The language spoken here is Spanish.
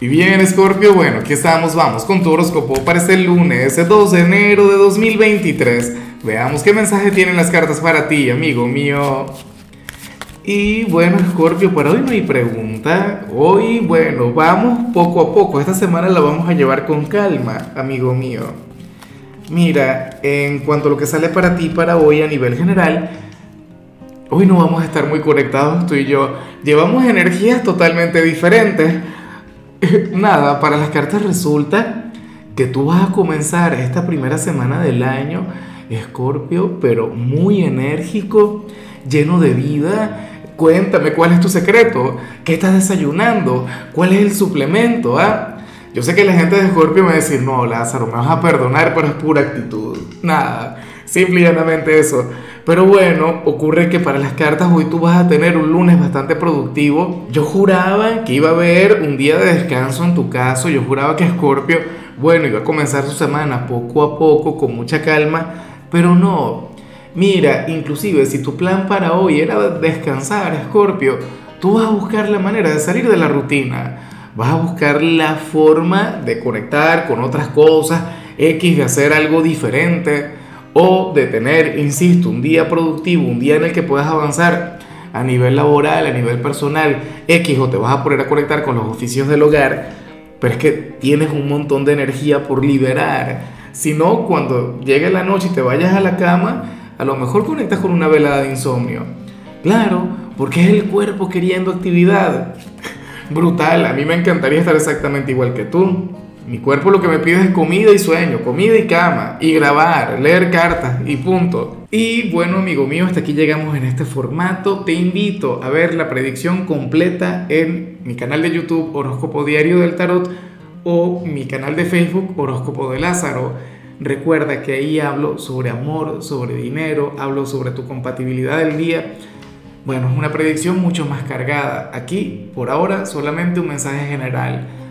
Y bien, Scorpio, bueno, aquí estamos, vamos con tu horóscopo para este lunes, el 2 de enero de 2023. Veamos qué mensaje tienen las cartas para ti, amigo mío. Y bueno, Scorpio, para hoy no hay pregunta. Hoy, bueno, vamos poco a poco. Esta semana la vamos a llevar con calma, amigo mío. Mira, en cuanto a lo que sale para ti para hoy a nivel general, hoy no vamos a estar muy conectados tú y yo. Llevamos energías totalmente diferentes. Nada, para las cartas resulta que tú vas a comenzar esta primera semana del año, Escorpio, pero muy enérgico, lleno de vida. Cuéntame cuál es tu secreto, qué estás desayunando, cuál es el suplemento, ¿ah? Yo sé que la gente de Escorpio me va a decir, no, Lázaro, me vas a perdonar, pero es pura actitud. Nada, simple y llanamente eso. Pero bueno, ocurre que para las cartas hoy tú vas a tener un lunes bastante productivo. Yo juraba que iba a haber un día de descanso en tu caso. Yo juraba que Escorpio, bueno, iba a comenzar su semana poco a poco, con mucha calma. Pero no. Mira, inclusive si tu plan para hoy era descansar, Escorpio, tú vas a buscar la manera de salir de la rutina. Vas a buscar la forma de conectar con otras cosas, X, de hacer algo diferente o de tener, insisto, un día productivo, un día en el que puedas avanzar a nivel laboral, a nivel personal, X, o te vas a poner a conectar con los oficios del hogar, pero es que tienes un montón de energía por liberar. Si no, cuando llegue la noche y te vayas a la cama, a lo mejor conectas con una velada de insomnio. Claro, porque es el cuerpo queriendo actividad. Brutal, a mí me encantaría estar exactamente igual que tú. Mi cuerpo lo que me pide es comida y sueño, comida y cama, y grabar, leer cartas y punto. Y bueno, amigo mío, hasta aquí llegamos en este formato. Te invito a ver la predicción completa en mi canal de YouTube Horóscopo Diario del Tarot o mi canal de Facebook Horóscopo de Lázaro. Recuerda que ahí hablo sobre amor, sobre dinero, hablo sobre tu compatibilidad del día. Bueno, es una predicción mucho más cargada. Aquí, por ahora, solamente un mensaje general